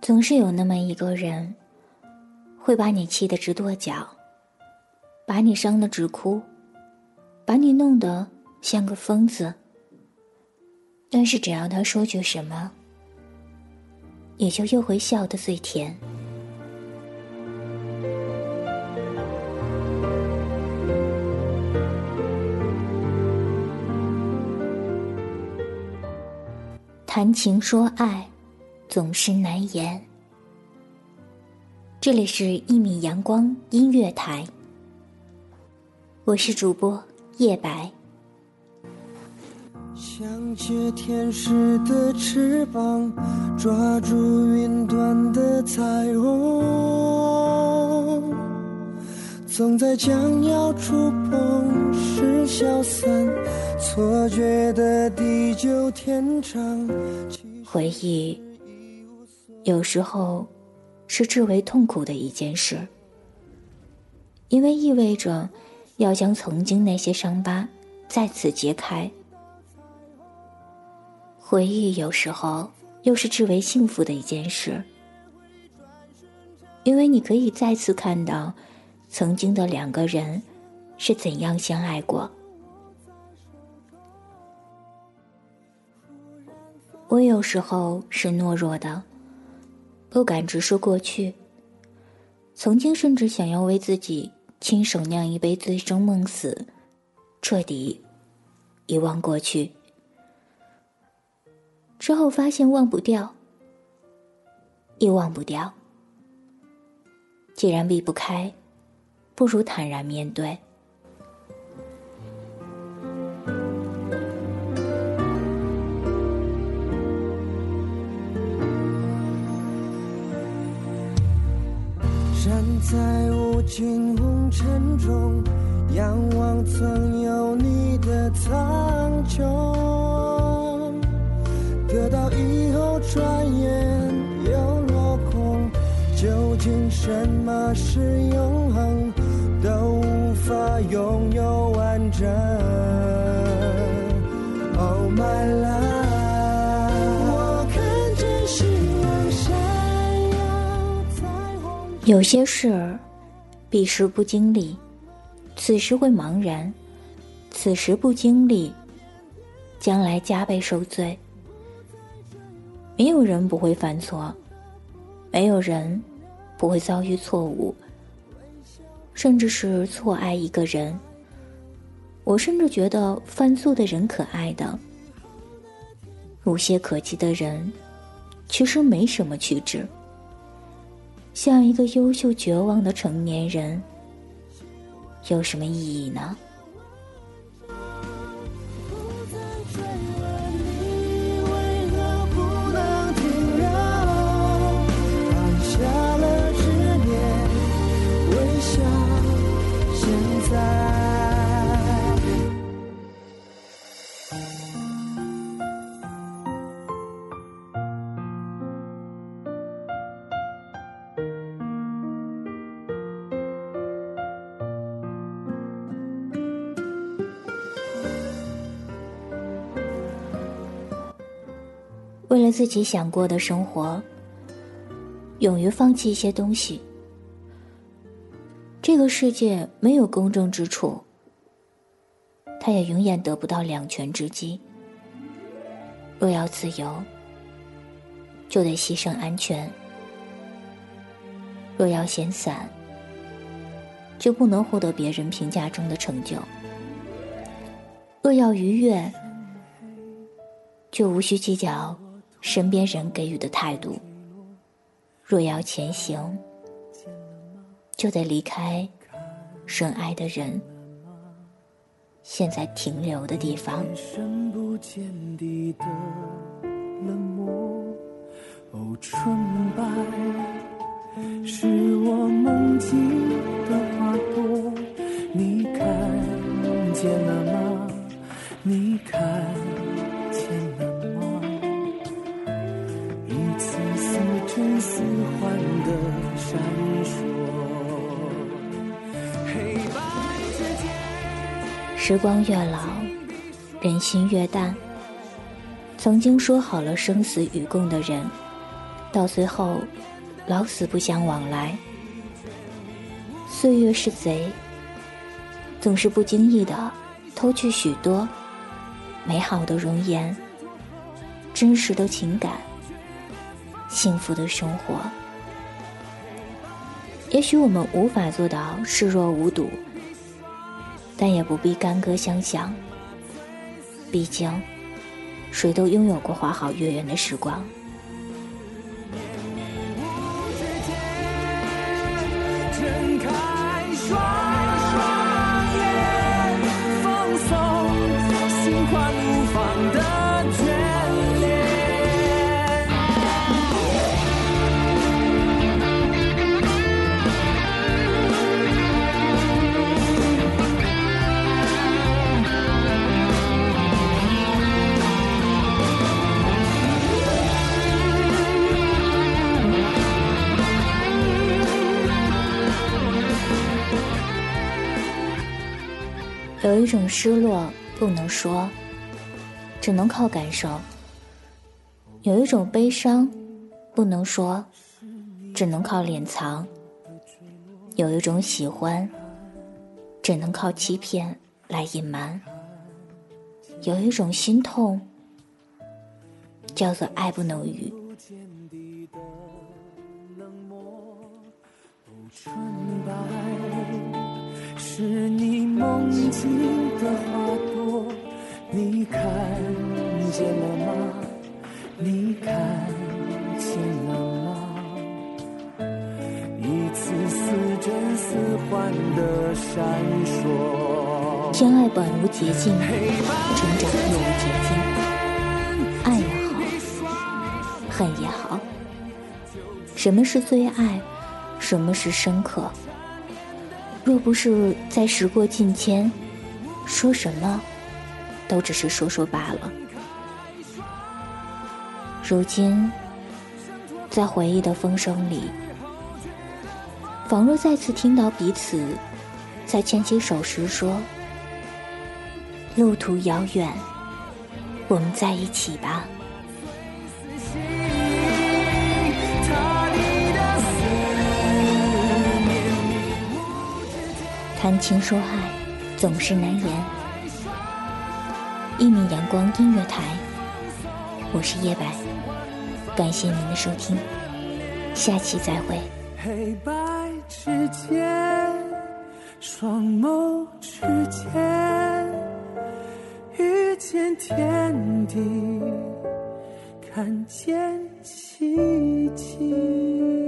总是有那么一个人，会把你气得直跺脚，把你伤得直哭，把你弄得像个疯子。但是只要他说句什么，你就又会笑得最甜。谈情说爱。总是难言。这里是《一米阳光音乐台》，我是主播叶白。想借天使的翅膀，抓住云端的彩虹，总在将要触碰时消散，错觉的地久天长。回忆。有时候，是至为痛苦的一件事，因为意味着要将曾经那些伤疤再次揭开。回忆有时候又是至为幸福的一件事，因为你可以再次看到曾经的两个人是怎样相爱过。我有时候是懦弱的。不敢直视过去。曾经甚至想要为自己亲手酿一杯醉生梦死，彻底遗忘过去。之后发现忘不掉，也忘不掉。既然避不开，不如坦然面对。站在无尽红尘中，仰望曾有你的苍穹，得到以后转眼又落空。究竟什么是永恒，都无法拥有完整。Oh my love。有些事儿，彼时不经历，此时会茫然；此时不经历，将来加倍受罪。没有人不会犯错，没有人不会遭遇错误，甚至是错爱一个人。我甚至觉得犯错的人可爱的，无懈可击的人，其实没什么趣致。像一个优秀绝望的成年人，有什么意义呢？为了自己想过的生活，勇于放弃一些东西。这个世界没有公正之处，他也永远得不到两全之机。若要自由，就得牺牲安全；若要闲散，就不能获得别人评价中的成就；若要愉悦，就无需计较。身边人给予的态度，若要前行，就得离开深爱的人，现在停留的地方。哦，纯白是我梦境的花朵，时光越老，人心越淡。曾经说好了生死与共的人，到最后老死不相往来。岁月是贼，总是不经意的偷去许多美好的容颜、真实的情感、幸福的生活。也许我们无法做到视若无睹，但也不必干戈相向。毕竟，谁都拥有过花好月圆的时光。一种失落不能说，只能靠感受；有一种悲伤不能说，只能靠敛藏；有一种喜欢只能靠欺骗来隐瞒；有一种心痛叫做爱不能语。你梦境的花朵，你看见了吗？你看见了吗？一次似真似幻的闪烁。相爱本无捷径，成长亦无捷径。爱也好，恨也好，什么是最爱？什么是深刻？若不是在时过境迁，说什么都只是说说罢了。如今，在回忆的风声里，仿若再次听到彼此在牵起手时说：“路途遥远，我们在一起吧。”谈情说爱总是难言。一米阳光音乐台，我是叶白，感谢您的收听，下期再会。黑白之间，双眸之间，遇见天地，看见奇迹。